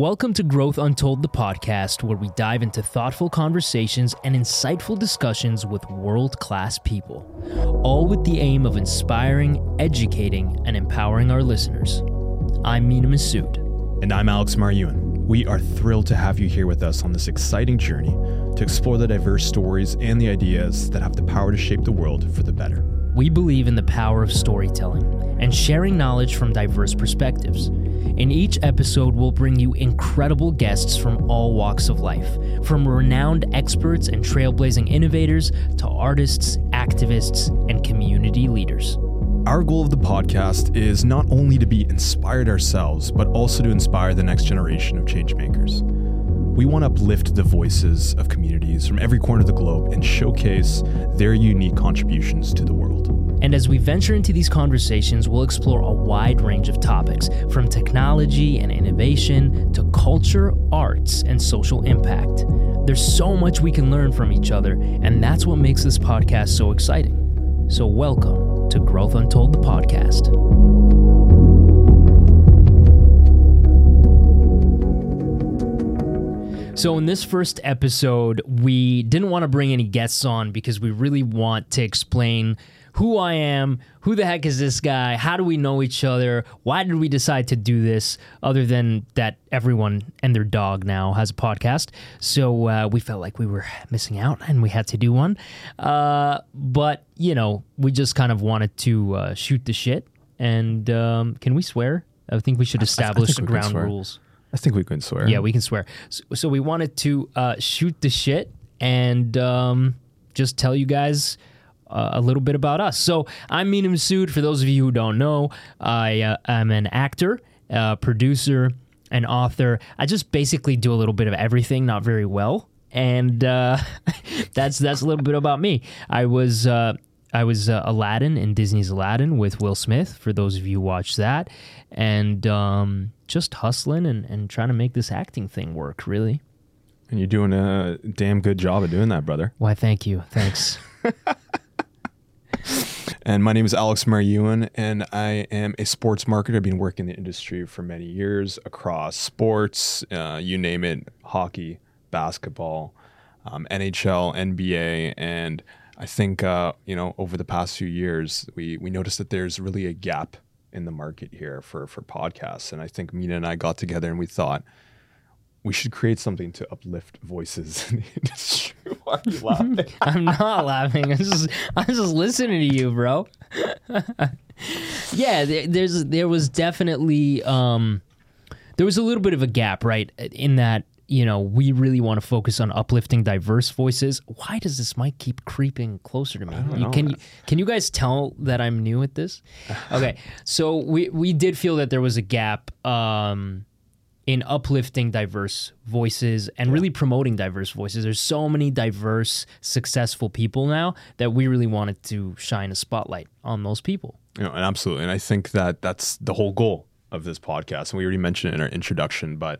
Welcome to Growth Untold, the podcast where we dive into thoughtful conversations and insightful discussions with world class people, all with the aim of inspiring, educating, and empowering our listeners. I'm Mena Massoud. And I'm Alex Maryuen. We are thrilled to have you here with us on this exciting journey to explore the diverse stories and the ideas that have the power to shape the world for the better. We believe in the power of storytelling and sharing knowledge from diverse perspectives. In each episode, we'll bring you incredible guests from all walks of life, from renowned experts and trailblazing innovators to artists, activists, and community leaders. Our goal of the podcast is not only to be inspired ourselves, but also to inspire the next generation of changemakers. We want to uplift the voices of communities from every corner of the globe and showcase their unique contributions to the world. And as we venture into these conversations, we'll explore a wide range of topics from technology and innovation to culture, arts, and social impact. There's so much we can learn from each other, and that's what makes this podcast so exciting. So, welcome to Growth Untold, the podcast. So, in this first episode, we didn't want to bring any guests on because we really want to explain who I am, who the heck is this guy, how do we know each other, why did we decide to do this, other than that everyone and their dog now has a podcast. So, uh, we felt like we were missing out and we had to do one. Uh, but, you know, we just kind of wanted to uh, shoot the shit. And um, can we swear? I think we should establish we ground swear. rules. I think we can swear. Yeah, we can swear. So, so we wanted to uh, shoot the shit and um, just tell you guys uh, a little bit about us. So I'm Mena Massoud. For those of you who don't know, I uh, am an actor, uh, producer, and author. I just basically do a little bit of everything, not very well, and uh, that's that's a little bit about me. I was. I was uh, Aladdin in Disney's Aladdin with Will Smith. For those of you who watch that, and um, just hustling and, and trying to make this acting thing work. Really. And you're doing a damn good job of doing that, brother. Why? Thank you. Thanks. And my name is Alex Maryuen, and I am a sports marketer. I've been working in the industry for many years across sports, uh, you name it hockey, basketball, um, NHL, NBA. And I think, uh, you know, over the past few years, we, we noticed that there's really a gap in the market here for, for podcasts. And I think Mena and I got together and we thought, we should create something to uplift voices in the industry. Why are you laughing? I'm not laughing. I'm just I'm just listening to you, bro. yeah, there, there's there was definitely um there was a little bit of a gap, right? In that you know we really want to focus on uplifting diverse voices. Why does this mic keep creeping closer to me? You- know, can man. you can you guys tell that I'm new at this? Okay, so we we did feel that there was a gap. Um, in uplifting diverse voices and really promoting diverse voices. There's so many diverse, successful people now that we really wanted to shine a spotlight on those people. You know, and absolutely. And I think that that's the whole goal of this podcast. And we already mentioned it in our introduction, but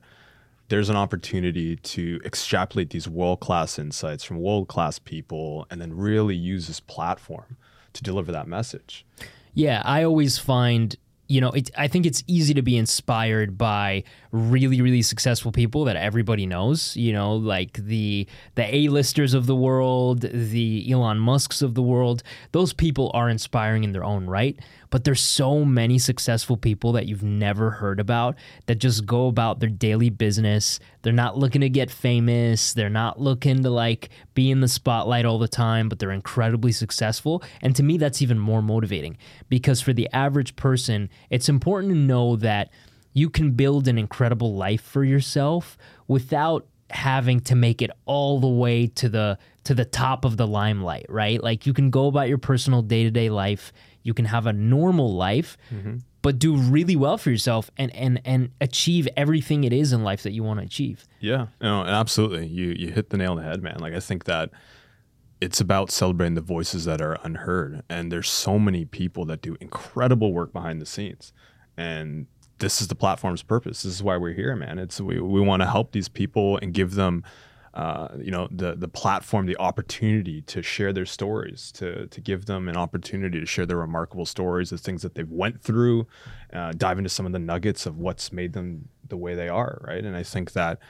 there's an opportunity to extrapolate these world class insights from world class people and then really use this platform to deliver that message. Yeah, I always find you know, it, I think it's easy to be inspired by really, really successful people that everybody knows. You know, like the the A-listers of the world, the Elon Musk's of the world. Those people are inspiring in their own right. But there's so many successful people that you've never heard about that just go about their daily business. They're not looking to get famous. They're not looking to like be in the spotlight all the time, but they're incredibly successful. And to me, that's even more motivating because for the average person, it's important to know that you can build an incredible life for yourself without having to make it all the way to the to the top of the limelight, right? Like you can go about your personal day-to-day life, you can have a normal life, mm-hmm. but do really well for yourself and and and achieve everything it is in life that you want to achieve. Yeah, no, absolutely. You you hit the nail on the head, man. Like I think that it's about celebrating the voices that are unheard, and there's so many people that do incredible work behind the scenes, and this is the platform's purpose. This is why we're here, man. It's we we want to help these people and give them. Uh, you know the the platform, the opportunity to share their stories, to to give them an opportunity to share their remarkable stories, the things that they've went through, uh, dive into some of the nuggets of what's made them the way they are, right? And I think that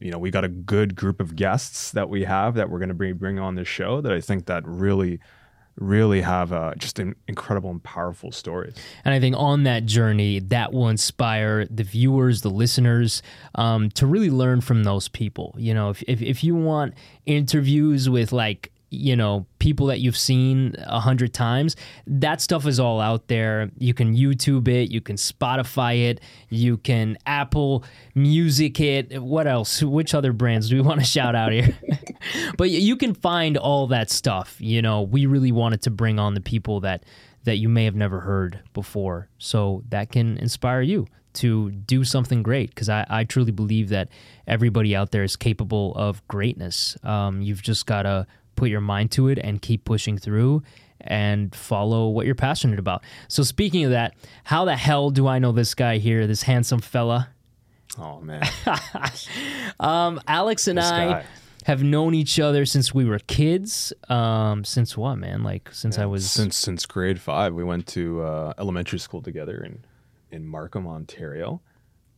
you know we got a good group of guests that we have that we're going to bring bring on this show that I think that really really have uh, just an incredible and powerful stories. And I think on that journey, that will inspire the viewers, the listeners, um, to really learn from those people. You know, if, if, if you want interviews with like you know people that you've seen a hundred times that stuff is all out there. You can youtube it you can spotify it you can apple music it. What else? Which other brands do we want to shout out here? But you can find all that stuff you know. We really wanted to bring on the people that that you may have never heard before. So that can inspire you to do something great because I, I truly believe that everybody out there is capable of greatness. Um, you've just got to put your mind to it and keep pushing through and follow what you're passionate about. So speaking of that, how the hell do I know this guy here, this handsome fella? Oh man. um, Alex and This I guy. have known each other since we were kids. Um, since what, man? Like since I was since since grade five. We went to uh, elementary school together in in Markham, Ontario,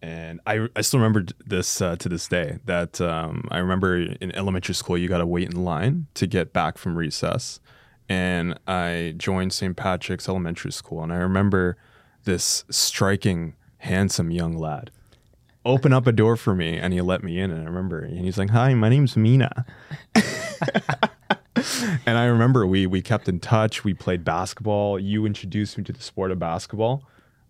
and I I still remember this uh, to this day. That um, I remember in elementary school, you got to wait in line to get back from recess, and I joined St. Patrick's Elementary School, and I remember this striking, handsome young lad. Open up a door for me, and he let me in. And I remember, and he's like, "Hi, my name's Mena." and I remember we we kept in touch. We played basketball. You introduced me to the sport of basketball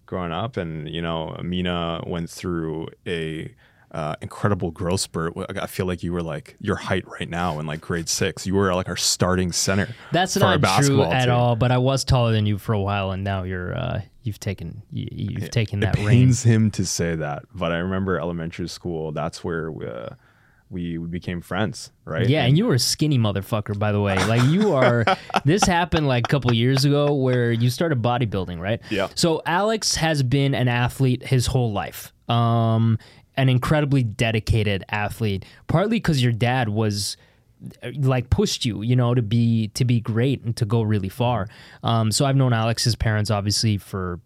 growing up, and you know, Mena went through a uh, incredible growth spurt. I feel like you were like your height right now in like grade six. You were like our starting center. That's not true basketball at team. all. But I was taller than you for a while, and now you're uh, you've taken you, you've taken It that reign. pains him to say that, but I remember elementary school. That's where we, uh, we we became friends, right? Yeah, and you were a skinny motherfucker, by the way. Like you are. this happened like a couple years ago, where you started bodybuilding, right? Yeah. So Alex has been an athlete his whole life. Um, an incredibly dedicated athlete. Partly because your dad was uh, like pushed you, you know, to be to be great and to go really far. Um, so I've known Alex's parents obviously for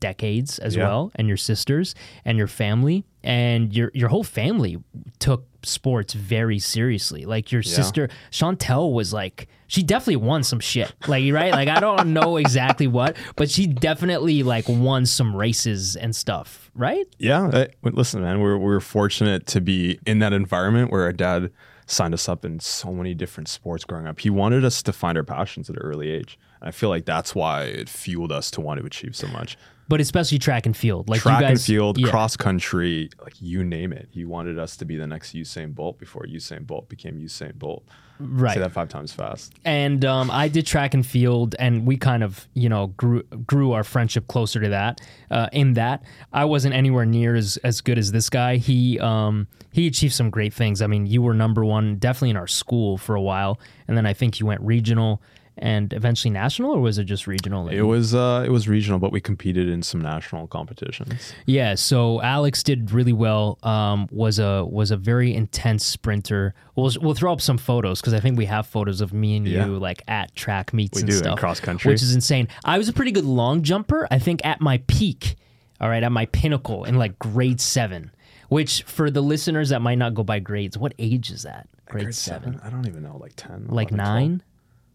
decades as Yeah. well, and your sisters and your family and your your whole family took sports very seriously. Like your sister Chantel was like she definitely won some shit. Like right? Like I don't know exactly what, but she definitely like won some races and stuff, right? Yeah, I- listen, man, we're we're fortunate to be in that environment where our dad signed us up in so many different sports growing up. He wanted us to find our passions at an early age. I feel like that's why it fueled us to want to achieve so much. But especially track and field. Like Track you guys, and field, yeah. cross country, like you name it. He wanted us to be the next Usain Bolt before Usain Bolt became Usain Bolt. Right. Say that five times fast. and um, I did track and field, and we kind of, you know, grew grew our friendship closer to that. Uh, in that, I wasn't anywhere near as, as good as this guy. He um, he achieved some great things. I mean, you were number one, definitely in our school for a while, and then I think you went regional and eventually national, or was it just regional? It was uh, it was regional, but we competed in some national competitions. Yeah, so Alex did really well. Um, was a was a very intense sprinter. We'll we'll throw up some photos because I think we have photos of me and Yeah. you like at track meets We and do, in stuff, cross country. which is insane. I was a pretty good long jumper. I think at my peak, all right, at my pinnacle in like grade seven. Which for the listeners that might not go by grades, what age is that? Grade, seven, I don't even know, like ten, like 11, 12? nine?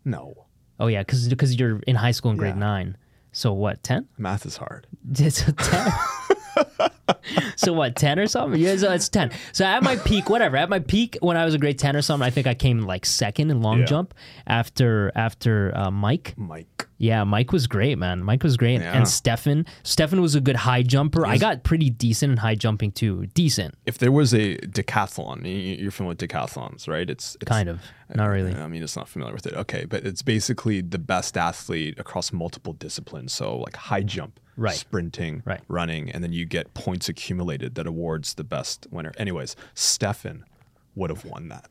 No, Oh yeah, because because you're in high school in grade Yeah. nine. So what? Ten? math is hard. It's a 10. so what, 10 or something? Yeah, so it's 10. So at my peak, whatever. At my peak when I was a grade 10 or something, I think I came like second in long Yeah. jump after after uh, Mike. Mike. Yeah, Mike was great, man. Mike was great. Yeah. And Stefan, Stefan was a good high jumper. I got pretty decent in high jumping too. Decent, If there was a decathlon, you're familiar with decathlons, right? It's, it's kind of. Not really. I mean, it's not familiar with it. Okay, but it's basically the best athlete across multiple disciplines. So like high jump, Right. sprinting, Right. running, and then you get points accumulated that awards the best winner. Anyways, Stefan would have won that.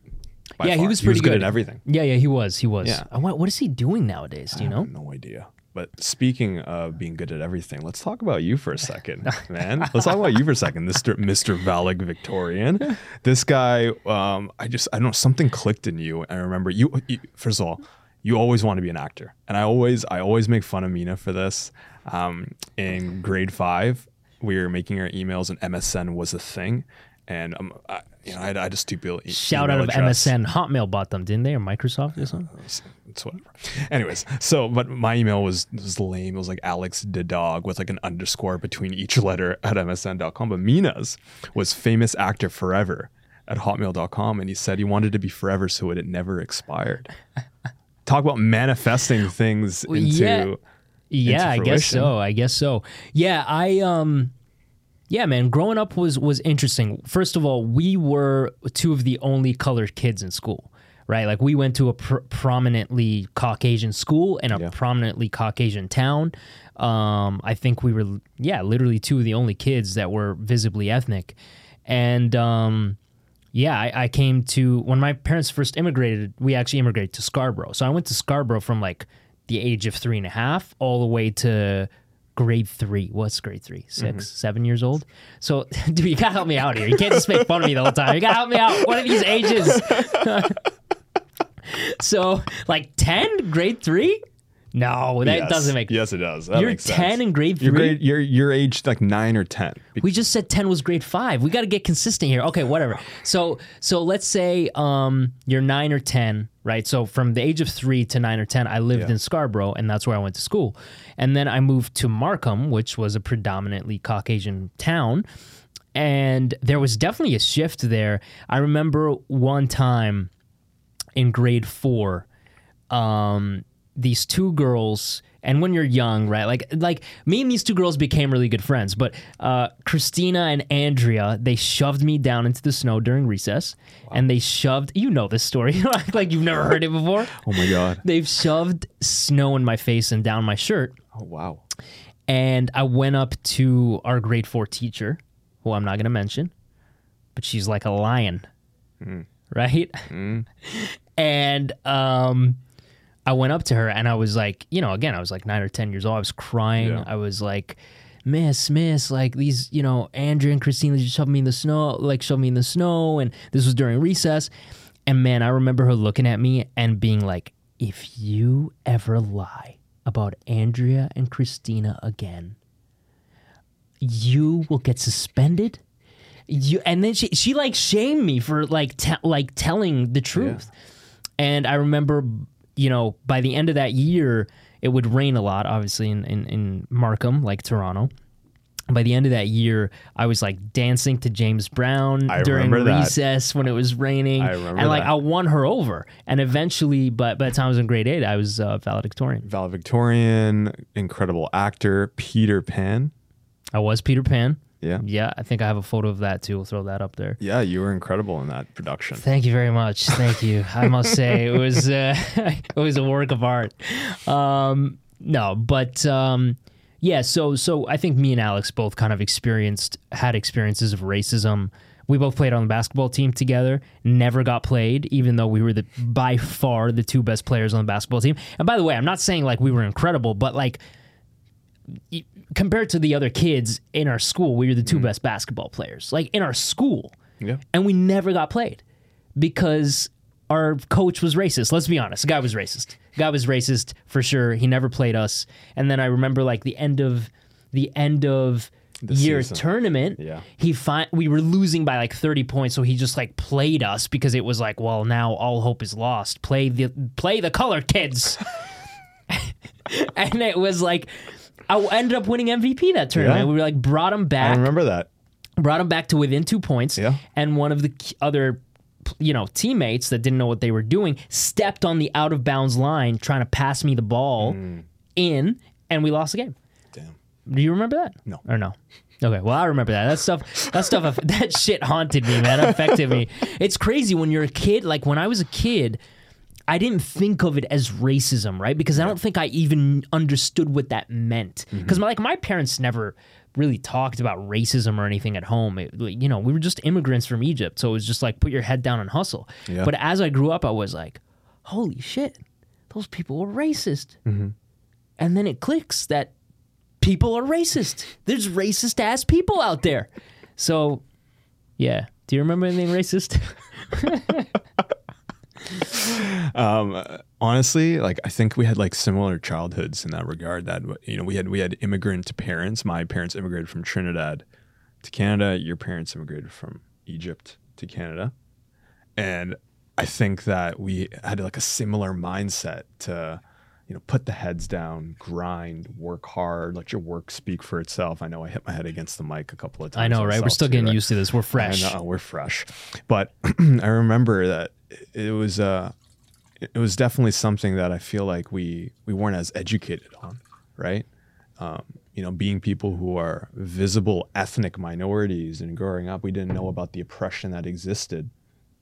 Yeah, he was pretty good. good. at everything. Yeah, yeah, he was. He was. Yeah. Uh, What, what is he doing nowadays? Do you I know? have no idea. But speaking of being good at everything, let's talk about you for a second, man. Let's talk about you for a second, Mister Valedictorian. This guy, um, I just I don't know something clicked in you. I remember you, you. First of all, you always want to be an actor, and I always I always make fun of Mena for this. Um, in grade five, we were making our emails and MSN was a thing. And um, I, you know, I I a stupid e- Shout out of address. MSN. Hotmail bought them, didn't they? Or Microsoft or something? It's, it's whatever. Anyways, so but my email was was lame. It was like Alex the dog with like an underscore between each letter at msn.com. But Mena's was famous actor forever at hotmail.com, and he said he wanted to be forever so it never expired. Talk about manifesting things into yeah. Yeah, I guess so. I guess so. Yeah, I um yeah, man, growing up was was interesting. First of all, we were two of the only colored kids in school, right? Like we went to a pr- prominently Caucasian school in a Yeah. prominently Caucasian town. Um, I think we were, yeah, literally two of the only kids that were visibly ethnic, and um, yeah, I, I came to when my parents first immigrated. We actually immigrated to Scarborough, so I went to Scarborough from like the age of three and a half all the way to grade three. What's grade three? 6 seven years old. So, dude, you gotta help me out here. You can't just make fun of me the whole time. You gotta help me out. What are these ages? so, like ten, grade three? No, that Yes. doesn't make. Yes, it does. That You're ten sense. in grade You're three. grade, you're you're aged like nine or ten. We just said 10 was grade 5. We got to get consistent here. Okay, whatever. So so let's say um you're 9 or 10, right? So from the age of 3 to 9 or 10, I lived Yeah. in Scarborough and that's where I went to school. And then I moved to Markham, which was a predominantly Caucasian town, and there was definitely a shift there. I remember one time in grade 4 um, these two girls, and when you're young, right? Like, like me and these two girls became really good friends. But uh, Christina and Andrea, they shoved me down into the snow during recess, and they shoved. You know this story, like you've never heard it before. Oh my god. They've shoved snow in my face and down my shirt, Oh wow. and I went up to our grade four teacher, who I'm not going to mention, but she's like a lion, right? And um, I went up to her and I was like, you know, again, I was like nine or 10 years old. I was crying. Yeah. I was like, Miss, Miss, like these, you know, Andrea and Christina just shoved me in the snow, like shoved me in the snow. And this was during recess. And man, I remember her looking at me and being like, if you ever lie about Andrea and Christina again, you will get suspended. You and then she she like shamed me for like te- like telling the truth. And I remember, you know, by the end of that year, it would rain a lot, obviously in in, in Markham, like Toronto. By the end of that year, I was like dancing to James Brown I during recess when it was raining, I remember and like that. I won her over. And eventually, but by the time I was in grade eight, I was uh, valedictorian. Valedictorian, incredible actor, Peter Pan. I was Peter Pan. Yeah. Yeah, I think I have a photo of that too. We'll throw that up there. Yeah, you were incredible in that production. Thank you very much. Thank you. I must say it was uh, it was a work of art. Um, no, but um, yeah. So so I think me and Alex both kind of experienced had experiences of racism. We both played on the basketball team together. Never got played, even though we were the by far the two best players on the basketball team. And by the way, I'm not saying like we were incredible, but like compared to the other kids in our school, we were the 2 mm-hmm. best basketball players. Like in our school Yeah. and we never got played because our coach was racist. Let's be honest, the guy was racist. The guy was racist for sure. He never played us. And then I remember like the end of the end of The year season. tournament. Yeah. He fi- we were losing by like 30 points, so he just like played us because it was like, well, now all hope is lost. Play the play the color kids. and it was like I ended up winning MVP that tournament. Yeah. We were like brought him back. I remember that. brought him back to within two points. Yeah. And one of the other, you know, teammates that didn't know what they were doing stepped on the out of bounds line trying to pass me the ball Hmm. in, and we lost the game. Damn. Do you remember that? No. Or no? Okay, well I remember that. That stuff, that stuff, that shit haunted me, man. It affected me. It's crazy when you're a kid. Like when I was a kid, I didn't think of it as racism, right? Because I don't think I even understood what that meant. Mm-hmm. Because like my parents never really talked about racism or anything at home. It, you know, we were just immigrants from Egypt, so it was just like put your head down and hustle. Yeah. But as I grew up, I was like, holy shit, those people were racist. Mm-hmm. And then it clicks that people are racist. There's racist ass people out there. So, yeah. Do you remember anything racist? Um, honestly, like I think we had like similar childhoods in that regard. That you know, we had we had immigrant parents. My parents immigrated from Trinidad to Canada. Your parents immigrated from Egypt to Canada, and I think that we had like a similar mindset to, you know, put the heads down, grind, work hard, let your work speak for itself. I know I hit my head against the mic a couple of times. I know, right? We're still too, getting right? used to this. We're fresh. I know, we're fresh. But I remember that it was uh it was definitely something that I feel like we we weren't as educated on, right? Um, you know, being people who are visible ethnic minorities and growing up, we didn't know about the oppression that existed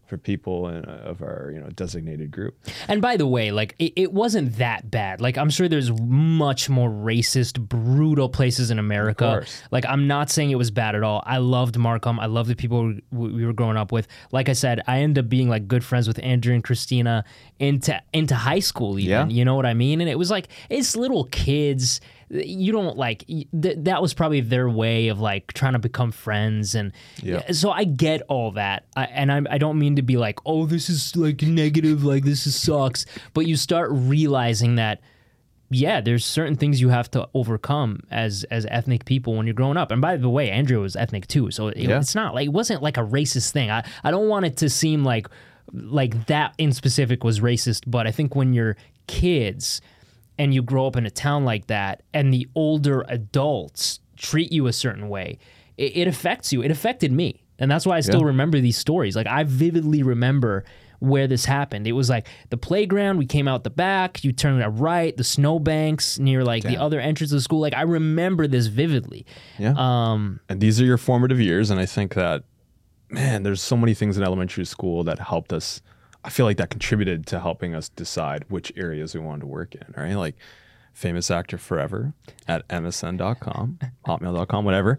for people in, uh, of our you know designated group. And by the way, like it, it wasn't that bad. Like I'm sure there's much more racist, brutal places in America. course. Like I'm not saying it was bad at all. I loved Markham. I love the people we, we were growing up with. Like I said, I ended up being like good friends with Andrew and Christina into into high school. Even Yeah. you know what I mean. And it was like it's little kids. You don't like th- that was probably their way of like trying to become friends and Yeah. so I get all that, I, and I, I don't mean to be like, oh, this is like negative, like this is sucks. But you start realizing that, yeah, there's certain things you have to overcome as as ethnic people when you're growing up. And by the way, Andrew was ethnic too, so it, Yeah. it's not like it wasn't like a racist thing. I I don't want it to seem like like that in specific was racist, but I think when you're kids and you grow up in a town like that and the older adults treat you a certain way, it, it affects you. It affected me. And that's why I still Yeah. remember these stories. Like I vividly remember where this happened. It was like the playground, we came out the back, you turn it right, the snowbanks near like the other entrance of the school. Like I remember this vividly. Yeah. Um and these are your formative years and i think that man there's so many things in elementary school that helped us i feel like that contributed to helping us decide which areas we wanted to work in right? Like famous actor forever at msn.com hotmail.com whatever.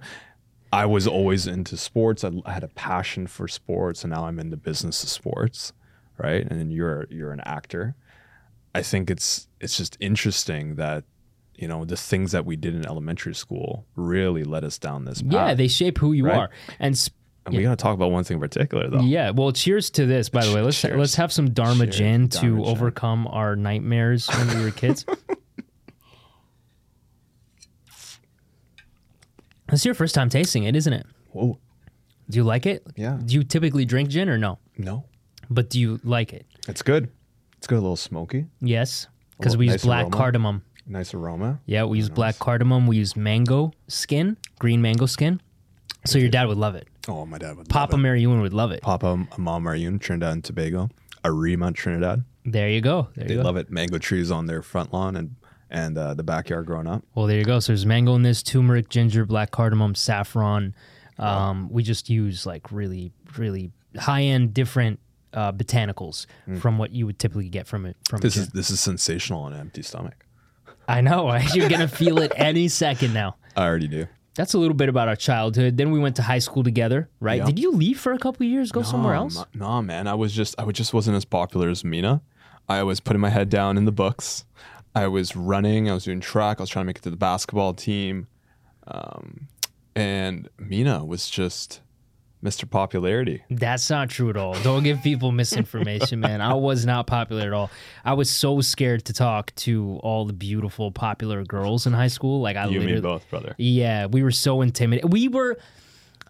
I was always into sports. I, I had a passion for sports and now i'm in the business of sports right? And then you're you're an actor. I think it's it's just interesting that you know the things that we did in elementary school really led us down this path yeah, they shape who you Right. are. And and we got to talk about one thing in particular, though. Yeah, well, cheers to this. By the way, let's Cheers. let's have some Dharma Cheers, gin Dharma to gin. overcome our nightmares when we were kids. It's your first time tasting it, isn't it? Whoa. Do you like it? Yeah. Do you typically drink gin or no? No, But do you like it? it's good. It's good, a little smoky, Yes, because we use nice black aroma. cardamom. nice aroma. Yeah, we use black cardamom. We use mango skin, green mango skin. So your dad would love it. Oh, my dad would Papa love Ewan would love it. Papa, Mom, Maryuen, Trinidad and Tobago, Arima, Trinidad. There you go. There you They go. love it. Mango trees on their front lawn and and uh, the backyard growing up. Well, there you go. So there's mango in this, turmeric, ginger, black cardamom, saffron. Um, We just use like really, really high end, different uh, botanicals from what you would typically get from it. From Mm. This is this is sensational on an empty stomach. I know. You're gonna feel it any second now. I already do. That's a little bit about our childhood. Then we went to high school together, right? Yeah. Did you leave for a couple of years, go somewhere else? No, man. I was just I just wasn't as popular as Mena. I was putting my head down in the books. I was running. I was doing track. I was trying to make it to the basketball team. Um, and Mena was just Mr. Popularity. That's not true at all. Don't give people misinformation, man. I was not popular at all. I was so scared to talk to all the beautiful, popular girls in high school. Like I You and literally, me both, brother. Yeah, we were so intimidated. We were,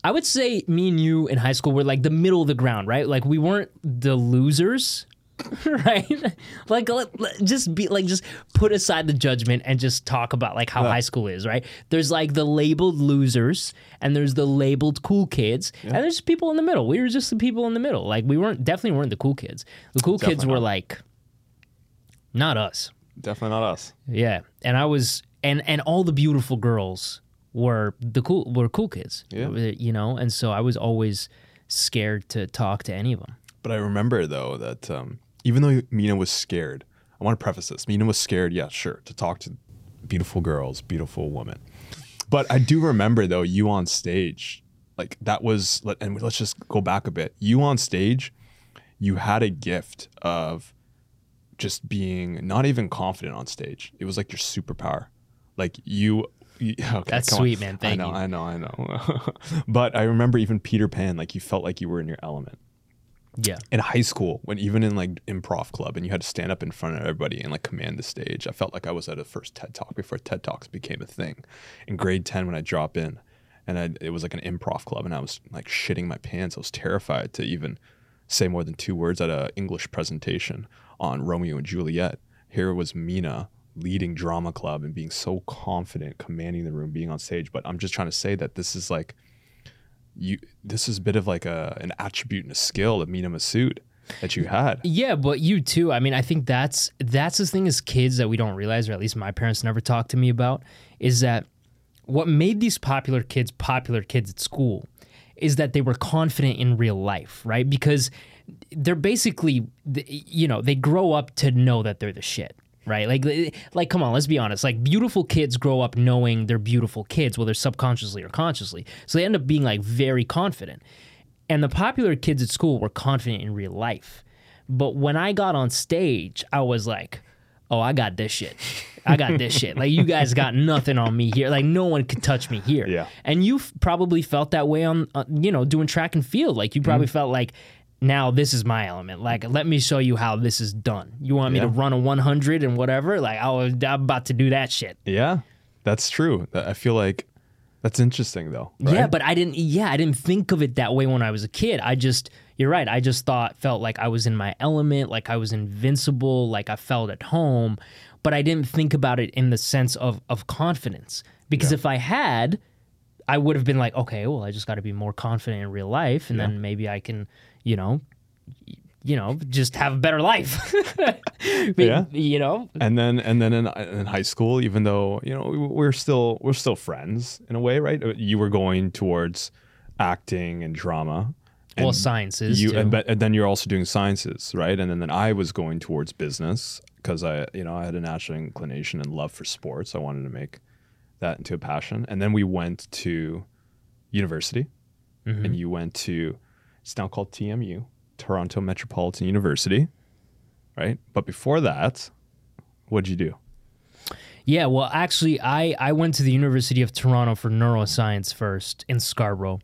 I would say, me and you in high school were like the middle of the ground, right? Like we weren't the losers, right? like let, let- just be like just put aside the judgment and just talk about like how high school is, right? There's like the labeled losers and there's the labeled cool kids, and there's people in the middle. We were just the people in the middle. Like we weren't definitely weren't the cool kids. The cool kids were not. like not us. Definitely not us. Yeah, and I was, and and all the beautiful girls were the cool were cool kids. Yeah. you know, and so I was always scared to talk to any of them. But I remember though that um, even though Mena was scared, I want to preface this. Mena was scared, yeah, sure, to talk to beautiful girls, beautiful women. But I do remember though you on stage, like that was, and let's just go back a bit. You on stage, you had a gift of just being not even confident on stage. It was like your superpower. Like you. you- okay, That's come on. sweet, man. Thank you. I know, you. I know, I know. but I remember even Peter Pan, like you felt like you were in your element Yeah. in high school when even in like improv club and you had to stand up in front of everybody and like command the stage i felt like i was at a first ted talk before ted talks became a thing. In grade 10 when i drop in and I, it was like an improv club and i was like shitting my pants. I was terrified to even say more than two words at a english presentation on romeo and juliet. Here was mena leading drama club and being so confident commanding the room being on stage. But i'm just trying to say that this is like you this is a bit of like a an attribute and a skill of Mena Massoud that you had. Yeah, but you too. I mean, I think that's that's the thing as kids that we don't realize, or at least my parents never talked to me about, is that what made these popular kids popular kids at school is that they were confident in real life, right? Because they're basically, you know, they grow up to know that they're the shit. Right, like, like, come on, let's be honest. Like, beautiful kids grow up knowing they're beautiful kids, whether subconsciously or consciously. So they end up being like very confident. And the popular kids at school were confident in real life. But when I got on stage, I was like, oh, I got this shit. I got this shit. Like, you guys got nothing on me here. Like, no one could touch me here. Yeah. And you probably felt that way on, uh, you know, doing track and field. Like, you probably mm-hmm. felt like, now this is my element. Like, let me show you how this is done. You want me yeah. to run a 100 and whatever? Like, I was, I'm about to do that shit. Yeah, that's true. I feel like that's interesting though. Right? Yeah, but I didn't. Yeah, I didn't think of it that way when I was a kid. I just, you're right. I just thought, felt like I was in my element, like I was invincible, like I felt at home. But I didn't think about it in the sense of of confidence. Because yeah. if I had, I would have been like, okay, well, I just got to be more confident in real life, and yeah. then maybe I can you know, you know, just have a better life. yeah. You know. And then and then in, in high school, even though you know we're still we're still friends in a way, right? You were going towards acting and drama. And well, sciences. You and, and, then you're also doing sciences, right? And then, then I was going towards business because I, you know, I had a natural inclination and love for sports. I wanted to make that into a passion. And then we went to university, mm-hmm. and you went to it's now called TMU, Toronto Metropolitan University, right? But before that, what'd you do? Yeah, well, actually, I, I went to the University of Toronto for neuroscience first in Scarborough.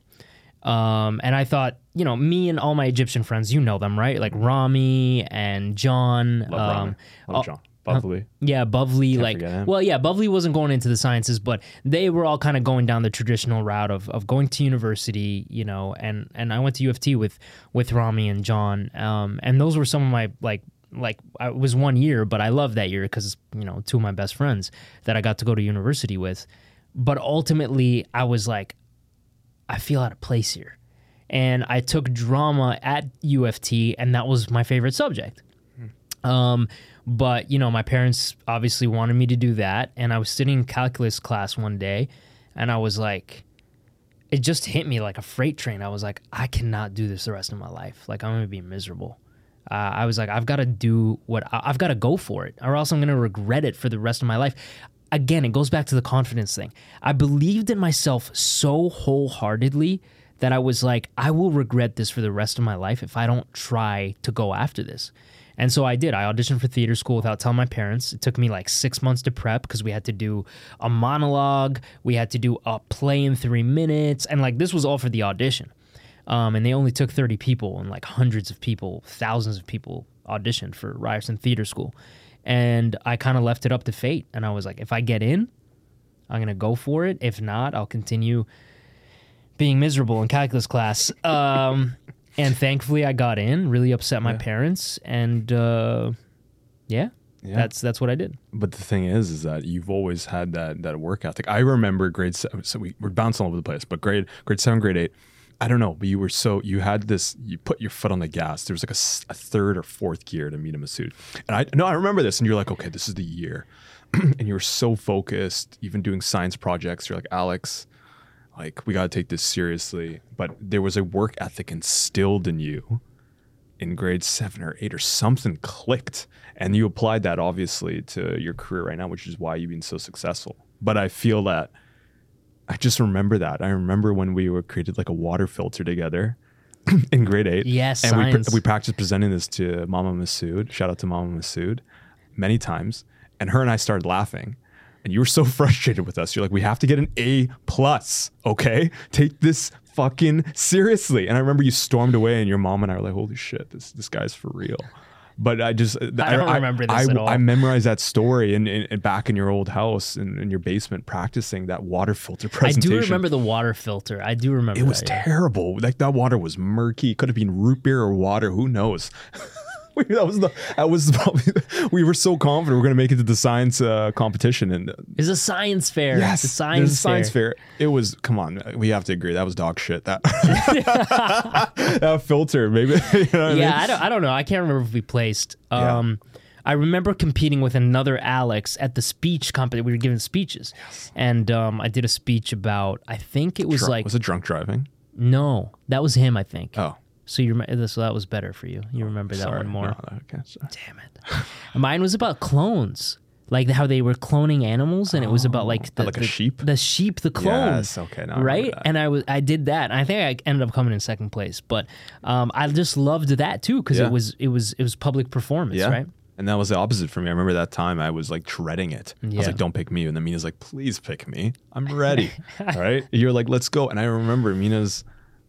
Um, and I thought, you know, me and all my Egyptian friends, you know them, right? Like Rami and John. Love um, Rami. Love John. Bovley. Uh, yeah, Bovley. Can't like, well, yeah, Bovley wasn't going into the sciences, but they were all kind of going down the traditional route of, of going to university, you know. And and I went to U of T with with Rami and John, um, and those were some of my like like it was one year, but I loved that year because you know two of my best friends that I got to go to university with. But ultimately, I was like, I feel out of place here, and I took drama at U of T, and that was my favorite subject. Hmm. Um, but, you know, my parents obviously wanted me to do that. And I was sitting in calculus class one day and I was like, it just hit me like a freight train. I was like, I cannot do this the rest of my life. Like, I'm going to be miserable. Uh, I was like, I've got to do what I- I've got to go for it, or else I'm going to regret it for the rest of my life. Again, it goes back to the confidence thing. I believed in myself so wholeheartedly that I was like, I will regret this for the rest of my life if I don't try to go after this. And so I did. I auditioned for theater school without telling my parents. It took me like six months to prep because we had to do a monologue, we had to do a play in three minutes, and like this was all for the audition. Um, and they only took 30 people, and like hundreds of people, thousands of people auditioned for Ryerson Theater School. And I kind of left it up to fate. And I was like, if I get in, I'm going to go for it. If not, I'll continue being miserable in calculus class. Um, and thankfully I got in. Really upset my yeah. parents, and uh, yeah, yeah, that's that's what I did. But the thing is, is that you've always had that that work ethic. I remember grade seven. So we, we're bouncing all over the place, but grade grade seven, grade eight. I don't know, but you were so you had this. You put your foot on the gas. There was like a, a third or fourth gear to Mena Massoud, and I no, I remember this. And you're like, okay, this is the year, and you were so focused, even doing science projects. You're like, Alex, like we got to take this seriously but there was a work ethic instilled in you in grade 7 or 8 or something clicked and you applied that obviously to your career right now which is why you've been so successful. But i feel that i just remember that. I remember when we were created like a water filter together in grade 8 yes and we, we practiced presenting this to mama massoud. Shout out to mama massoud many times. And her and i started laughing and you were so frustrated with us. You're like, we have to get an A plus, okay? Take this fucking seriously. And I remember you stormed away, and your mom and I were like, holy shit, this this guy's for real. But I just I don't remember this I, at all. I memorized that story and, and, and back in your old house in, in your basement practicing that water filter presentation. I do remember the water filter. I do remember. It was that, yeah. terrible. Like that water was murky. Could have been root beer or water. Who knows? We- that was the that was probably we were so confident we are going to make it to the science uh, competition and uh, It's a science fair. yes, it's a science, there's a science fair. fair. It was come on, we have to agree that was dog shit. That that filter maybe. You know what I mean? Yeah, I don't, I don't know. I can't remember if we placed. Yeah. Um, I remember competing with another Alex at the speech company. We were giving speeches, yes. and um, I did a speech about. I think it was Drunk- like was it drunk driving? no, that was him. I think. Oh, So you remember? So that was better for you. You remember that sorry. one more. No, okay, sorry. Damn it. Mine was about clones. Like how they were cloning animals, and it was about like the like a the- sheep? the sheep, the clone. Yes, okay, I remember right. that. And I was I did that, and I think I ended up coming in second place. But um, I just loved that too because Yeah. it was it was it was public performance, Yeah. right? And that was the opposite for me. I remember that time I was like dreading it. I was like, don't pick me. And then Mena's like, please pick me. I'm ready. All right. You're like, let's go. And I remember Mena's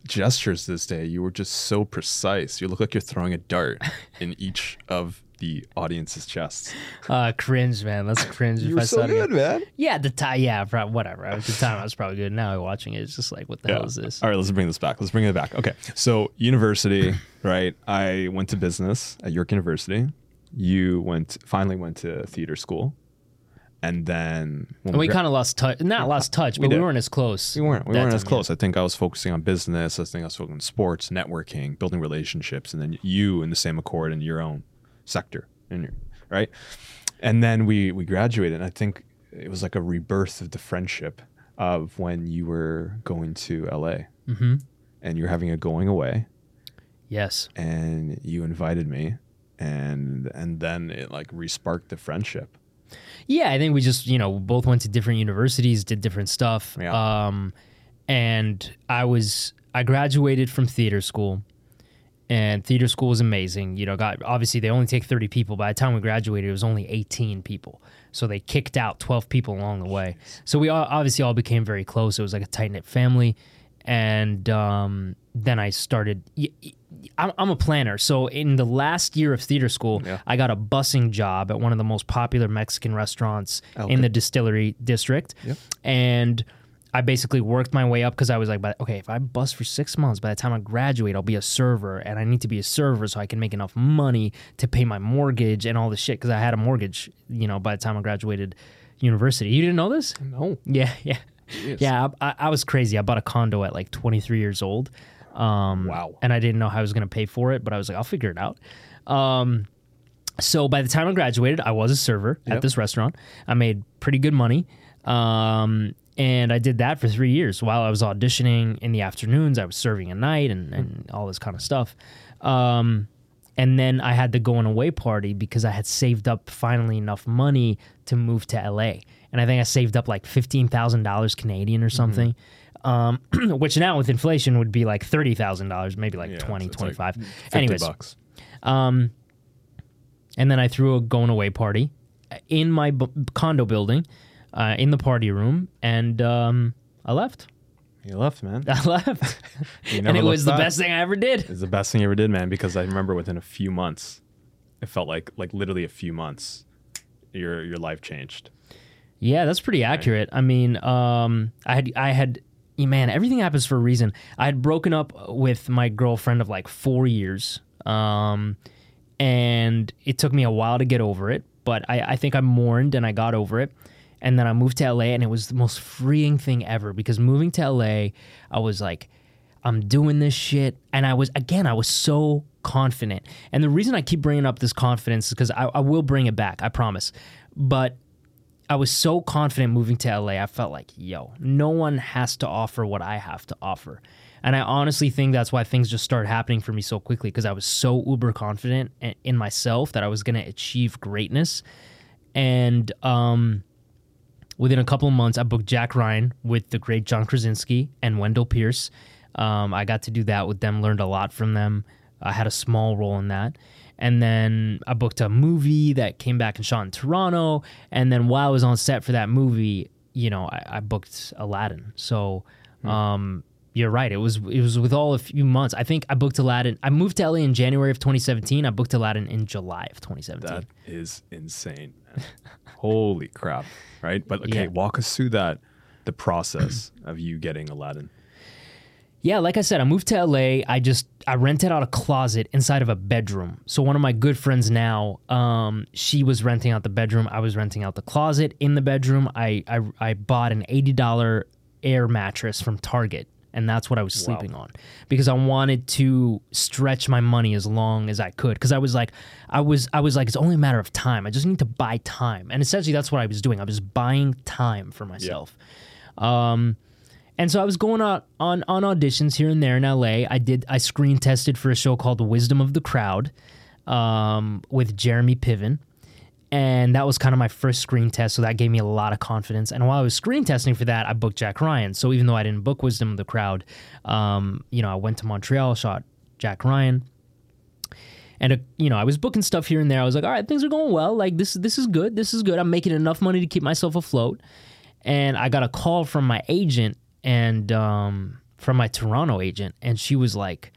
gestures this day. You were just so precise. You look like you're throwing a dart in each of the audience's chests. Uh, cringe, man. That's cringe. You if were I so saw it again. good, man. Yeah, the time, yeah, prob- whatever. At the time, I was probably good. Now watching it, it's just like, what the hell is this? All right, let's bring this back. Let's bring it back. Okay. So, university, right? I went to business at York University. You went finally went to theater school. And then And we gra- kind of lost touch. Not lost touch, but we did. weren't as close. We weren't. We weren't as close. I think I was focusing on business. I think I was focusing on sports, networking, building relationships, and then you in the same accord in your own sector, in your right. And then we we graduated. And I think it was like a rebirth of the friendship of when you were going to LA Mm-hmm. and you're having a going away, Yes. and you invited me, and and then it like resparked the friendship. Yeah, I think we just, you know, both went to different universities, did different stuff. Yeah. Um, and I was, I graduated from theater school, and theater school was amazing. You know, got obviously they only take 30 people. By the time we graduated, it was only 18 people. So they kicked out 12 people along the way. So we all, obviously all became very close. It was like a tight knit family. And um, then I started. I'm, a planner. So in the last year of theater school, Yeah. I got a busing job at one of the most popular Mexican restaurants Okay. in the distillery district. Yep. And I basically worked my way up because I was like, but okay, if I bus for six months, by the time I graduate, I'll be a server, and I need to be a server so I can make enough money to pay my mortgage and all this shit. Because I had a mortgage, you know, by the time I graduated university. You didn't know this? No. Yeah, yeah, yeah. I, I, was crazy. I bought a condo at like 23 years old. Um, Wow. And I didn't know how I was going to pay for it, but I was like, I'll figure it out. Um, so by the time I graduated, I was a server Yep. at this restaurant. I made pretty good money. Um, and I did that for three years while I was auditioning in the afternoons. I was serving at night and, and all this kind of stuff. Um, and then I had the going away party because I had saved up finally enough money to move to LA. And I think I saved up like $15,000 Canadian or something. Um, which now with inflation would be like $30,000, maybe like Yeah, twenty, so it's like twenty-five. 50 Anyways, bucks. um, and then I threw a going away party in my b- condo building, uh, in the party room, and um, I left. You left, man. I left, and it was the best thing I ever did. It's the best thing you ever did, man. Because I remember within a few months, it felt like like literally a few months, your your life changed. Yeah, that's pretty accurate. I mean, um, I had, I had, man, everything happens for a reason. I had broken up with my girlfriend of like four years, um, and it took me a while to get over it. But I, I think I mourned and I got over it. And then I moved to LA, and it was the most freeing thing ever because moving to LA, I was like, I'm doing this shit. And I was, again, I was so confident. And the reason I keep bringing up this confidence is because I, I will bring it back, I promise. But I was so confident moving to LA. I felt like, yo, no one has to offer what I have to offer. And I honestly think that's why things just started happening for me so quickly because I was so uber confident in myself that I was going to achieve greatness. And um, within a couple of months, I booked Jack Ryan with the great John Krasinski and Wendell Pierce. Um, I got to do that with them, learned a lot from them. I had a small role in that. And then I booked a movie that came back and shot in Toronto. And then while I was on set for that movie, you know, I, I booked Aladdin. So, um, you're right. It was it was with all a few months. I think I booked Aladdin. I moved to LA in January of 2017. I booked Aladdin in July of 2017. That is insane. Holy crap! Right, but okay, Yeah. walk us through that, the process of you getting Aladdin. Yeah, like I said, I moved to LA. I just I rented out a closet inside of a bedroom. So one of my good friends now, um, she was renting out the bedroom. I was renting out the closet in the bedroom. I I, I bought an eighty dollar air mattress from Target, and that's what I was sleeping on because I wanted to stretch my money as long as I could. Because I was like, I was I was like, it's only a matter of time. I just need to buy time, and essentially that's what I was doing. I was buying time for myself. Um, and so I was going out on on auditions here and there in LA. I did I screen tested for a show called Wisdom of the Crowd um, with Jeremy Piven. And that was kind of my first screen test, so that gave me a lot of confidence. And while I was screen testing for that, I booked Jack Ryan. So even though I didn't book Wisdom of the Crowd, um, you know, I went to Montreal, shot Jack Ryan, and uh, you know, I was booking stuff here and there. I was like, all right, things are going well. Like this, this is good. This is good. I'm making enough money to keep myself afloat. And I got a call from my agent and um, from my Toronto agent, and she was like,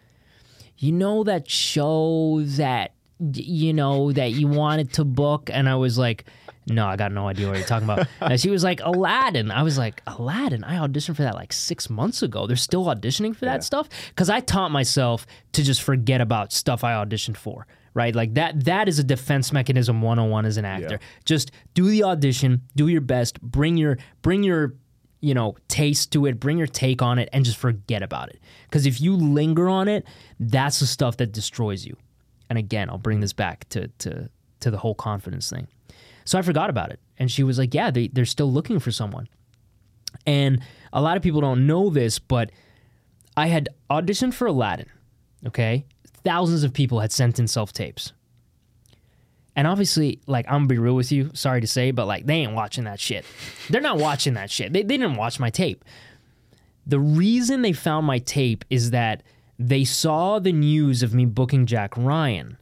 you know that show that you know that you wanted to book? And i was like no i got no idea what you're talking about. And she was like aladdin. I was like aladdin? I auditioned for that like six months ago. They're still auditioning for that stuff? Because i taught myself to just forget about stuff i auditioned for right? Like that that is a defense mechanism 101 as an actor. Just do the audition do your best bring your bring your you know, taste to it, bring your take on it, and just forget about it. Because if you linger on it, that's the stuff that destroys you. And again, I'll bring this back to to to the whole confidence thing. So I forgot about it, and she was like, "Yeah, they they're still looking for someone." And a lot of people don't know this, but I had auditioned for Aladdin. Okay, thousands of people had sent in self tapes. And obviously, like I'm gonna be real with you, sorry to say, but like they ain't watching that shit. They're not watching that shit. They, they didn't watch my tape. The reason they found my tape is that they saw the news of me booking Jack Ryan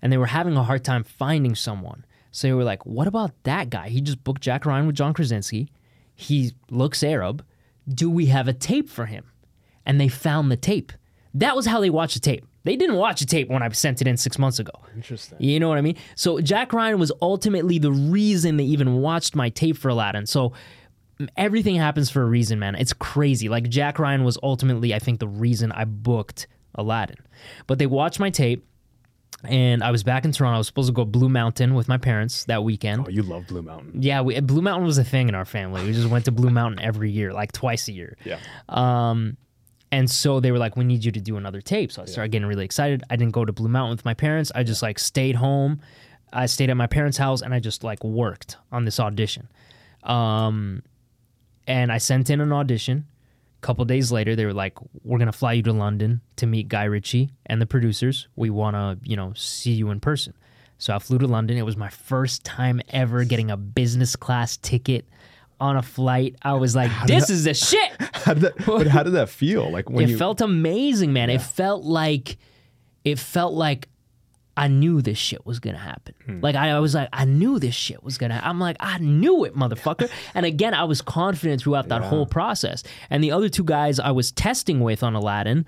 and they were having a hard time finding someone. So they were like, what about that guy? He just booked Jack Ryan with John Krasinski. He looks Arab. Do we have a tape for him? And they found the tape. That was how they watched the tape. They didn't watch the tape when I sent it in six months ago. Interesting. You know what I mean? So Jack Ryan was ultimately the reason they even watched my tape for Aladdin. So everything happens for a reason, man. It's crazy. Like Jack Ryan was ultimately, I think, the reason I booked Aladdin. But they watched my tape, and I was back in Toronto. I was supposed to go Blue Mountain with my parents that weekend. Oh, you love Blue Mountain. Yeah, we, Blue Mountain was a thing in our family. We just went to Blue Mountain every year, like twice a year. Yeah. Um, and so they were like, "We need you to do another tape." So I started getting really excited. I didn't go to Blue Mountain with my parents. I just like stayed home. I stayed at my parents' house and I just like worked on this audition. Um, and I sent in an audition. A couple days later, they were like, "We're gonna fly you to London to meet Guy Ritchie and the producers. We wanna, you know, see you in person." So I flew to London. It was my first time ever getting a business class ticket on a flight. I was like, "This is the shit." How did that, but how did that feel? Like when it you felt amazing, man. It felt like it felt like I knew this shit was gonna happen. Hmm. Like I, I was like, I knew this shit was gonna. I'm like, I knew it, motherfucker. and again, I was confident throughout that whole process. And the other two guys I was testing with on Aladdin,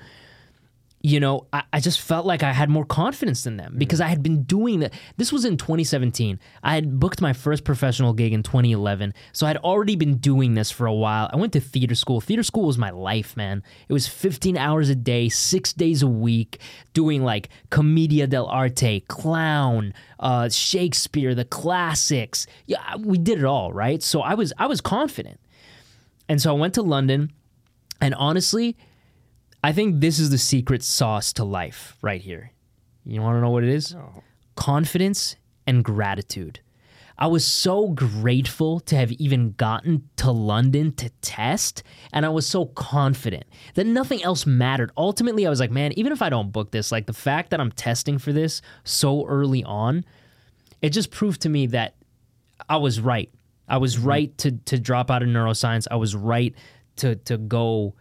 you know, I, I just felt like I had more confidence than them because I had been doing that. This was in 2017. I had booked my first professional gig in 2011. So I'd already been doing this for a while. I went to theater school. Theater school was my life, man. It was 15 hours a day, six days a week, doing like commedia dell'arte, clown, uh, Shakespeare, the classics. Yeah, we did it all, right? So I was I was confident. And so I went to London, and honestly, I think this is the secret sauce to life right here. You want to know what it is? Confidence and gratitude. I was so grateful to have even gotten to London to test, and I was so confident that nothing else mattered. Ultimately, I was like, man, even if I don't book this, like the fact that I'm testing for this so early on, it just proved to me that I was right. I was mm-hmm. right to to drop out of neuroscience. I was right to to go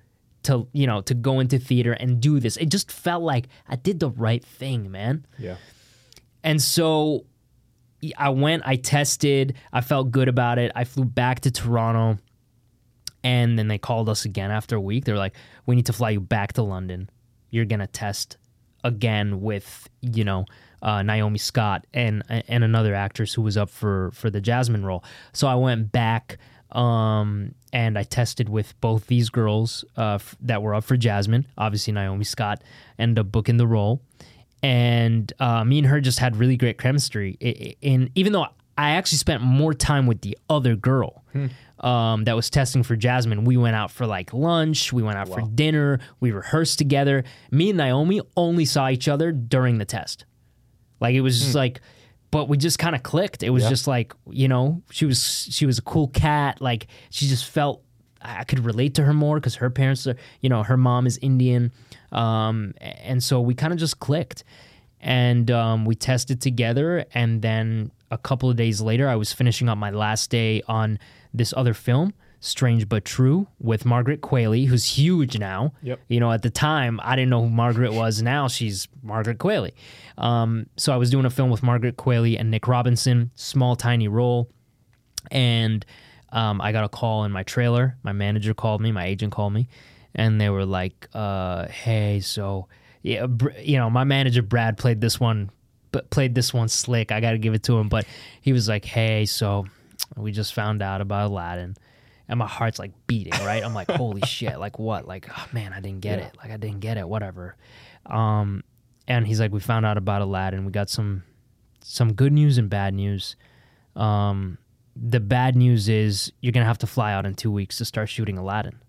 to you know to go into theater and do this. It just felt like I did the right thing, man. Yeah. And so I went, I tested, I felt good about it. I flew back to Toronto. And then they called us again after a week. They were like, "We need to fly you back to London. You're gonna test again with you know uh, Naomi Scott and and another actress who was up for for the Jasmine role." So I went back um, and I tested with both these girls uh, f- that were up for Jasmine. Obviously, Naomi Scott ended up booking the role, and uh, me and her just had really great chemistry. And even though I actually spent more time with the other girl um, that was testing for Jasmine, we went out for like lunch, we went out for dinner, we rehearsed together. Me and Naomi only saw each other during the test. Like it was just like, but we just kind of clicked. It was Yeah. just like you know, she was she was a cool cat. Like she just felt I could relate to her more because her parents are you know her mom is Indian, um, and so we kind of just clicked, and um, we tested together. And then a couple of days later, I was finishing up my last day on this other film. Strange but True with Margaret Qualley, who's huge now. Yep. You know, at the time, I didn't know who Margaret was. Now she's Margaret Qualley. Um, so I was doing a film with Margaret Qualley and Nick Robinson, small, tiny role. And um, I got a call in my trailer. My manager called me, my agent called me, and they were like, uh, "Hey, so yeah, Br- you know, my manager Brad played this one, but played this one slick. I got to give it to him, but he was like, "Hey, so we just found out about Aladdin." And my heart's like beating, right? I'm like, holy shit, like what? Like, oh, man, I didn't get it. Like, I didn't get it, whatever. Um, and he's like, we found out about Aladdin. We got some some good news and bad news. Um, the bad news is you're gonna have to fly out in two weeks to start shooting Aladdin.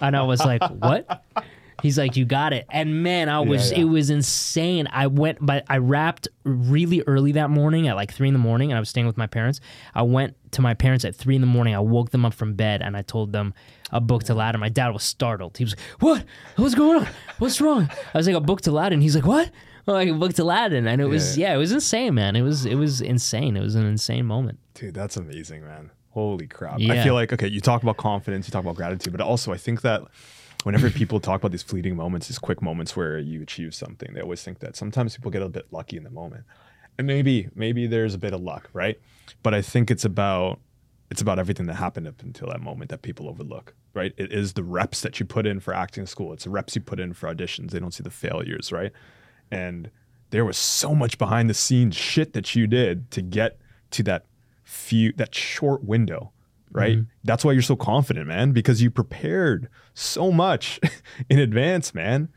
And I was like, what? He's like, you got it. And man, I was yeah. it was insane. I went but I wrapped really early that morning at like three in the morning and I was staying with my parents. I went to my parents at three in the morning. I woke them up from bed and I told them I booked Aladdin. My dad was startled. He was like, What? What's going on? What's wrong? I was like, I booked Aladdin. He's like, What? I'm like, I booked Aladdin. And it was yeah, it was insane, man. It was it was insane. It was an insane moment. Dude, that's amazing, man. Holy crap. I feel like, okay, you talk about confidence, you talk about gratitude, but also I think that whenever people talk about these fleeting moments, these quick moments where you achieve something, they always think that sometimes people get a bit lucky in the moment. And maybe, maybe there's a bit of luck, right? But I think it's about it's about everything that happened up until that moment that people overlook, right? It is the reps that you put in for acting school. It's the reps you put in for auditions. They don't see the failures, right? And there was so much behind the scenes shit that you did to get to that few that short window, right? Mm-hmm. That's why you're so confident, man, because you prepared so much in advance, man.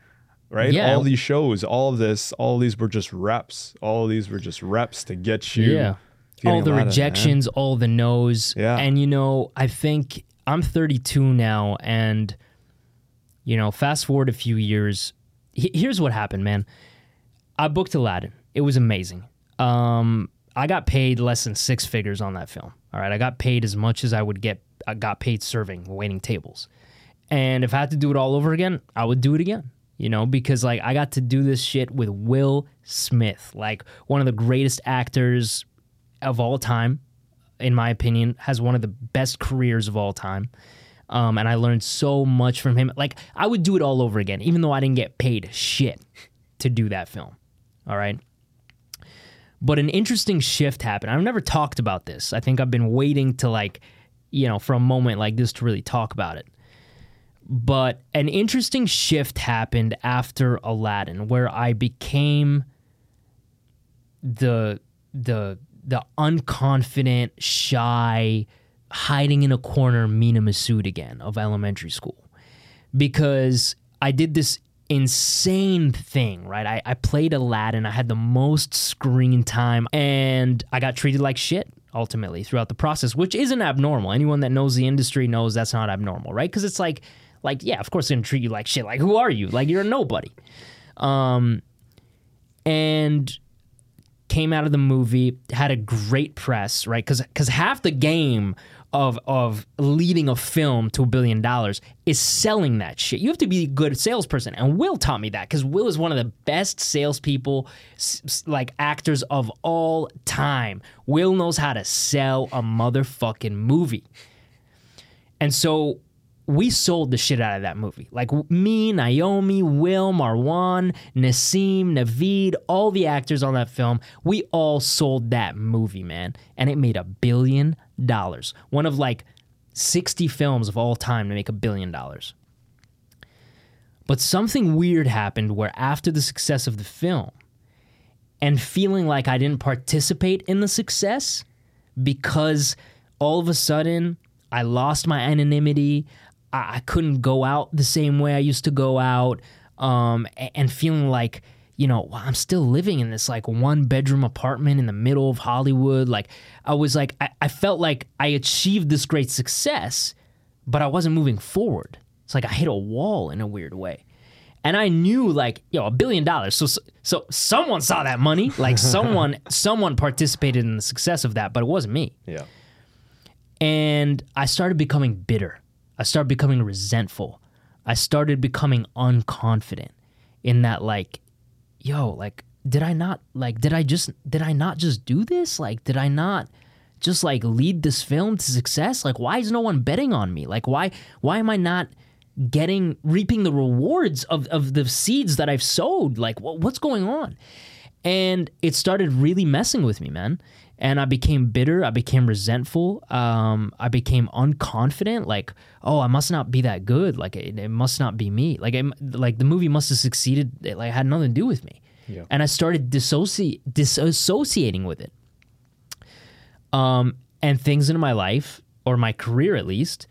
Right? Yeah. All these shows, all of this, all these were just reps. All of these were just reps to get you Yeah. all the rejections, all the no's. Yeah. And you know, I think I'm 32 now, and you know, fast forward a few years. he- Here's what happened, man. I booked Aladdin. It was amazing. Um, I got paid less than six figures on that film. All right, I got paid as much as I would get. I got paid serving, waiting tables. And if I had to do it all over again, I would do it again. You know, because like I got to do this shit with Will Smith, like one of the greatest actors of all time, in my opinion, has one of the best careers of all time. Um, and I learned so much from him. Like I would do it all over again, even though I didn't get paid shit to do that film. All right. But an interesting shift happened. I've never talked about this. I think I've been waiting to like, you know, for a moment like this to really talk about it. But an interesting shift happened after Aladdin where I became the the the unconfident, shy, hiding in a corner Mena Massoud again of elementary school. Because I did this insane thing, right? I, I played Aladdin. I had the most screen time and I got treated like shit ultimately throughout the process, which isn't abnormal. Anyone that knows the industry knows that's not abnormal, right? Because it's like, like, yeah, of course they're gonna treat you like shit. Like, who are you? Like, you're a nobody. Um, and came out of the movie, had a great press, right? Because because half the game of of leading a film to a billion dollars is selling that shit. You have to be a good salesperson, and Will taught me that because Will is one of the best salespeople, like actors of all time. Will knows how to sell a motherfucking movie, and so we sold the shit out of that movie. Like me, Naomi, Will, Marwan, Nasim, Naveed, all the actors on that film, we all sold that movie, man. And it made a billion dollars. One of like 60 films of all time to make a billion dollars. But something weird happened where after the success of the film and feeling like I didn't participate in the success because all of a sudden I lost my anonymity, I, couldn't go out the same way I used to go out, um, and feeling like, you know, I'm still living in this like one bedroom apartment in the middle of Hollywood. Like, I was like, I, I felt like I achieved this great success, but I wasn't moving forward. It's like I hit a wall in a weird way. And I knew like, yo, a billion dollars. So so someone saw that money. Like someone someone participated in the success of that, but it wasn't me. Yeah. And I started becoming bitter. I started becoming resentful. I started becoming unconfident in that like, yo, like did I not like did I just did I not just do this? Like did I not just like lead this film to success? Like why is no one betting on me? Like why why am I not getting reaping the rewards of, of the seeds that I've sowed. Like, what, what's going on? And it started really messing with me, man. And I became bitter. I became resentful. Um, I became unconfident. Like, oh, I must not be that good. Like, it, it must not be me. Like, it, like the movie must have succeeded. It like had nothing to do with me. Yeah. And I started dissociate, disassociating with it. Um, and things in my life or my career, at least,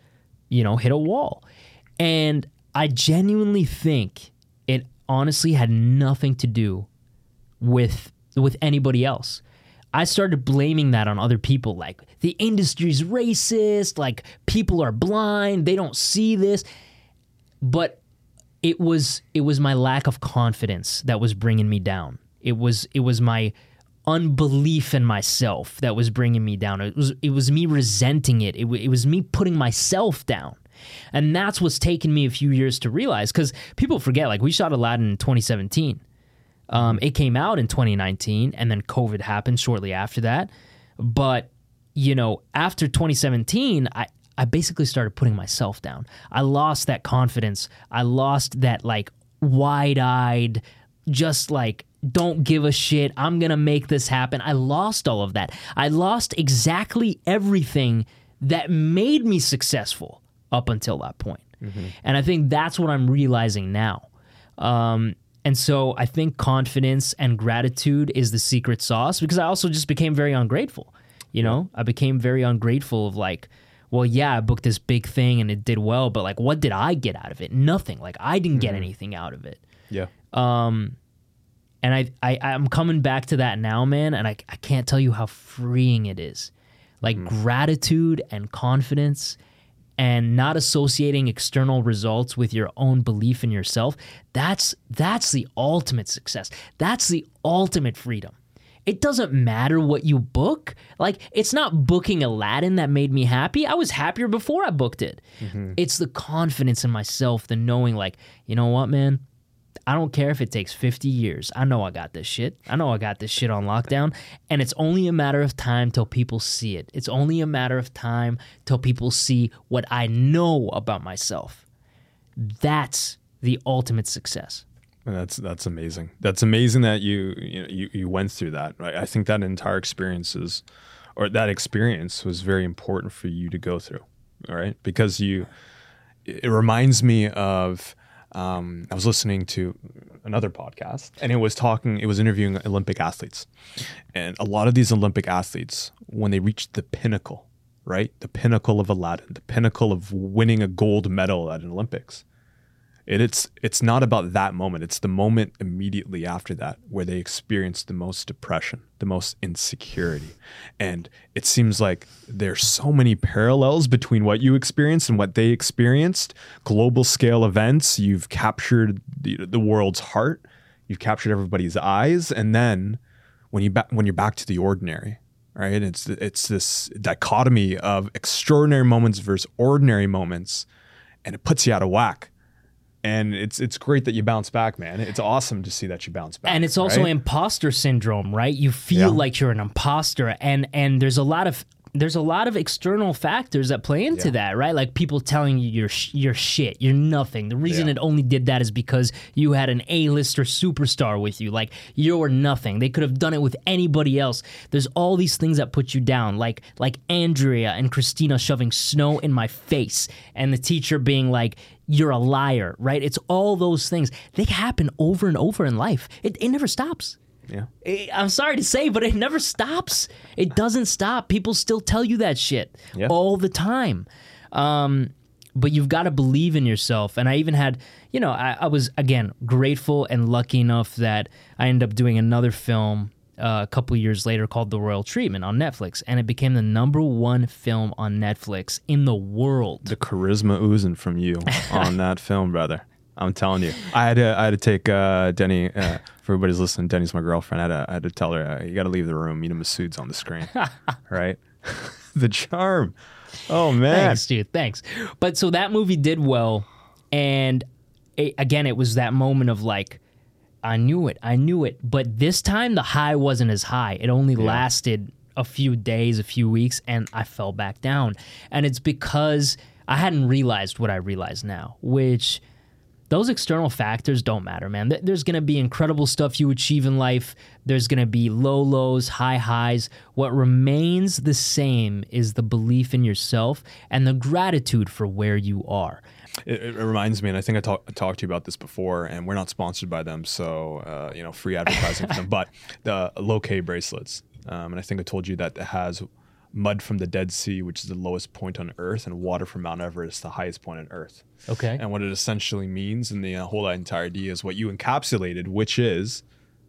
you know, hit a wall. And I genuinely think it honestly had nothing to do with with anybody else. I started blaming that on other people like the industry's racist, like people are blind, they don't see this. But it was it was my lack of confidence that was bringing me down. It was it was my unbelief in myself that was bringing me down. It was it was me resenting it. It, it was me putting myself down. And that's what's taken me a few years to realize because people forget, like, we shot Aladdin in 2017. Um, it came out in 2019, and then COVID happened shortly after that. But, you know, after 2017, I, I basically started putting myself down. I lost that confidence. I lost that, like, wide eyed, just like, don't give a shit. I'm going to make this happen. I lost all of that. I lost exactly everything that made me successful up until that point. Mm-hmm. And I think that's what I'm realizing now. Um, and so I think confidence and gratitude is the secret sauce because I also just became very ungrateful. You know, I became very ungrateful of like, well, yeah, I booked this big thing and it did well, but like, what did I get out of it? Nothing. Like, I didn't get mm-hmm. anything out of it. Yeah. Um, and I, I, I'm coming back to that now, man, and I, I can't tell you how freeing it is. Like mm. gratitude and confidence and not associating external results with your own belief in yourself that's that's the ultimate success. That's the ultimate freedom. It doesn't matter what you book. Like it's not booking aladdin that made me happy. I was happier before i booked it. Mm-hmm. it's the confidence in myself the knowing like you know what man I don't care if it takes 50 years. I know I got this shit. I know I got this shit on lockdown. And it's only a matter of time till people see it. It's only a matter of time till people see what I know about myself. That's the ultimate success. That's that's amazing. That's amazing that you you know, you, you went through that. Right? I think that entire experience is, or that experience was very important for you to go through. All right, because you, it reminds me of um, I was listening to another podcast and it was talking, it was interviewing Olympic athletes. And a lot of these Olympic athletes, when they reach the pinnacle, right? The pinnacle of Aladdin, the pinnacle of winning a gold medal at an Olympics, it, it's it's not about that moment. It's the moment immediately after that where they experience the most depression, the most insecurity. And it seems like there's so many parallels between what you experienced and what they experienced. Global scale events, you've captured the, the world's heart, you've captured everybody's eyes, and then when you ba- when you're back to the ordinary, right? It's it's this dichotomy of extraordinary moments versus ordinary moments, and it puts you out of whack and it's it's great that you bounce back, man. It's awesome to see that you bounce back. And it's also right? imposter syndrome, right? You feel yeah. like you're an imposter, and and there's a lot of there's a lot of external factors that play into Yeah. that, right? Like people telling you you're sh- you're shit, you're nothing. The reason Yeah. it only did that is because you had an A-lister superstar with you. Like you're nothing. They could have done it with anybody else. There's all these things that put you down, like like Andrea and Christina shoving snow in my face, and the teacher being like. You're a liar, right? It's all those things. They happen over and over in life. It, it never stops. Yeah. It- I'm sorry to say, but it never stops. It doesn't stop. People still tell you that shit Yeah. all the time. Um, but you've got to believe in yourself. And I even had, you know, I, I was again grateful and lucky enough that I ended up doing another film uh, a couple years later called The Royal Treatment on Netflix, and it became the number one film on Netflix in the world. The charisma oozing from you on that film, brother. I'm telling you. I had to I had to take uh, Denny uh, for everybody's listening. Denny's my girlfriend. I had to, I had to tell her uh, you got to leave the room. You know, Massoud's on the screen, right? the charm. Oh man. Thanks, dude. Thanks. But so that movie did well, and it, again, it was that moment of like, I knew it, I knew it. But this time, the high wasn't as high. It only lasted a few days, a few weeks, and I fell back down. And it's because I hadn't realized what I realize now, which those external factors don't matter, man. There's going to be incredible stuff you achieve in life. There's going to be low lows, high highs. What remains the same is the belief in yourself and the gratitude for where you are. It, it reminds me, and I think I, talk, I talked to you about this before, and we're not sponsored by them, so uh, you know, free advertising for them. But the Lokai bracelets, um, and I think I told you that it has mud from the Dead Sea, which is the lowest point on Earth, and water from Mount Everest, the highest point on Earth. Okay. And what it essentially means, and the uh, whole entire idea is what you encapsulated, which is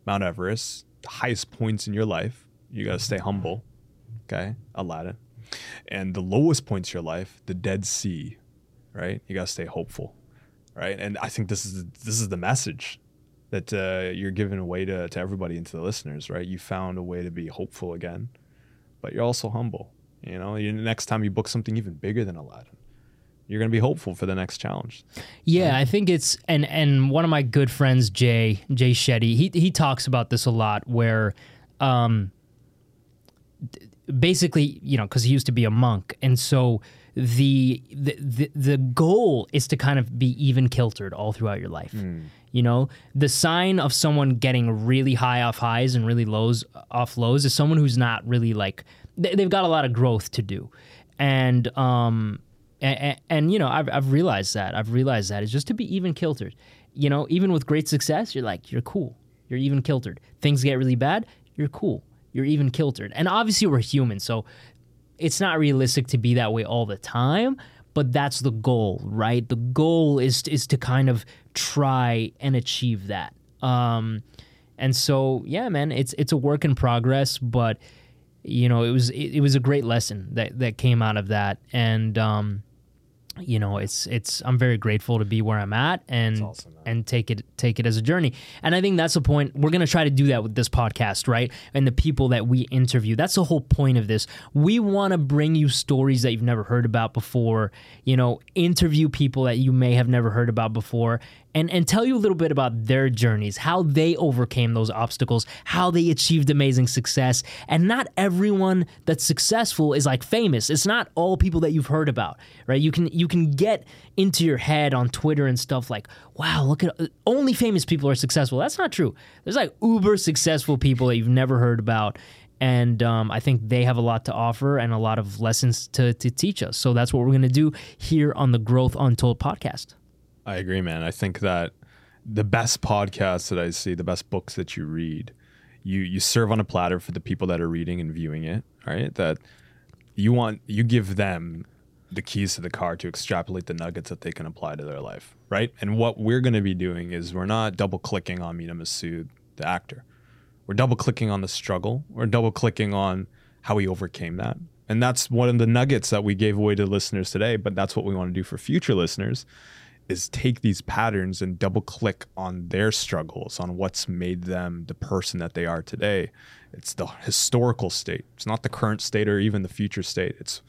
Mount Everest, the highest points in your life. You got to stay humble, okay, Aladdin, and the lowest points in your life, the Dead Sea, right? You got to stay hopeful, right? And I think this is this is the message that uh, you're giving away to to everybody and to the listeners, right? You found a way to be hopeful again, but you're also humble. You know, you, next time you book something even bigger than Aladdin, you're gonna be hopeful for the next challenge. Yeah, I think it's and and one of my good friends, Jay Jay Shetty, he he talks about this a lot. Where, um, basically, you know, because he used to be a monk, and so the, the the the goal is to kind of be even kiltered all throughout your life. You know, the sign of someone getting really high off highs and really lows off lows is someone who's not really like they, they've got a lot of growth to do, and um and, and, you know I've, I've realized that i've realized that is just to be even kiltered. You know even with great success you're like you're cool. You're even kiltered. Things get really bad you're cool. You're even kiltered. And obviously we're human so it's not realistic to be that way all the time but that's the goal right? The goal is is to kind of try and achieve that. Um and so yeah man it's it's a work in progress but you know it was it, it was a great lesson that that came out of that. And um you know it's it's i'm very grateful to be where i'm at and awesome, and take it take it as a journey. And i think that's the point we're going to try to do that with this podcast right? And the people that we interview. That's the whole point of this. We want to bring you stories that you've never heard about before you know interview people that you may have never heard about before and and tell you a little bit about their journeys how they overcame those obstacles how they achieved amazing success. And not everyone that's successful is like famous. It's not all people that you've heard about right? You can you can get into your head on twitter and stuff like wow look at only famous people are successful. That's not true. There's like uber successful people that you've never heard about and um, I think they have a lot to offer and a lot of lessons to, to teach us. So that's what we're going to do here on the Growth Untold podcast. I agree, man. I think that the best podcasts that I see, the best books that you read, you you serve on a platter for the people that are reading and viewing it. Right, that you want you give them the keys to the car to extrapolate the nuggets that they can apply to their life. Right, and what we're going to be doing is we're not double clicking on Mena Massoud, the actor. We're double clicking on the struggle. We're double clicking on how he overcame that. And that's one of the nuggets that we gave away to listeners today. But that's what we want to do for future listeners is take these patterns and double click on their struggles, on what's made them the person that they are today. It's the historical state. It's not the current state or even the future state. It's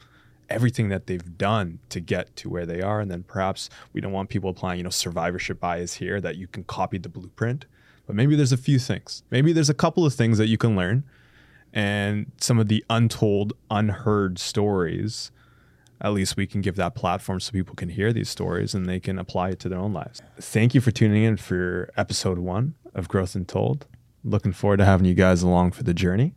everything that they've done to get to where they are. And then perhaps we don't want people applying, you know, survivorship bias here that you can copy the blueprint. But maybe there's a few things. Maybe there's a couple of things that you can learn and some of the untold, unheard stories, at least we can give that platform so people can hear these stories and they can apply it to their own lives. Thank you for tuning in for episode one of Growth Untold. Looking forward to having you guys along for the journey.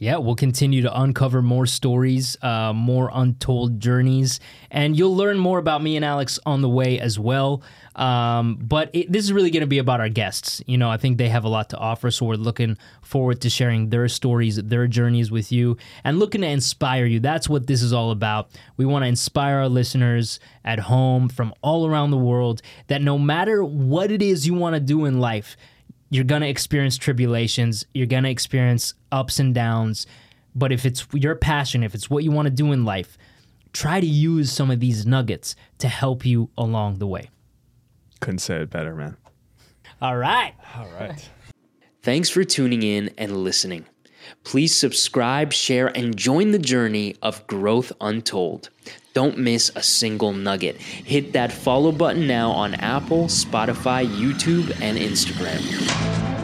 Yeah, we'll continue to uncover more stories, uh, more untold journeys, and you'll learn more about me and Alex on the way as well. Um, but it, this is really going to be about our guests. You know, I think they have a lot to offer, so we're looking forward to sharing their stories, their journeys with you, and looking to inspire you. That's what this is all about. We want to inspire our listeners at home from all around the world that no matter what it is you want to do in life, you're going to experience tribulations, you're going to experience ups and downs. But if it's your passion, if it's what you want to do in life, try to use some of these nuggets to help you along the way. Couldn't say it better, man. All right. All right. Thanks for tuning in and listening. Please subscribe, share, and join the journey of growth untold. Don't miss a single nugget. Hit that follow button now on Apple, Spotify, YouTube, and Instagram.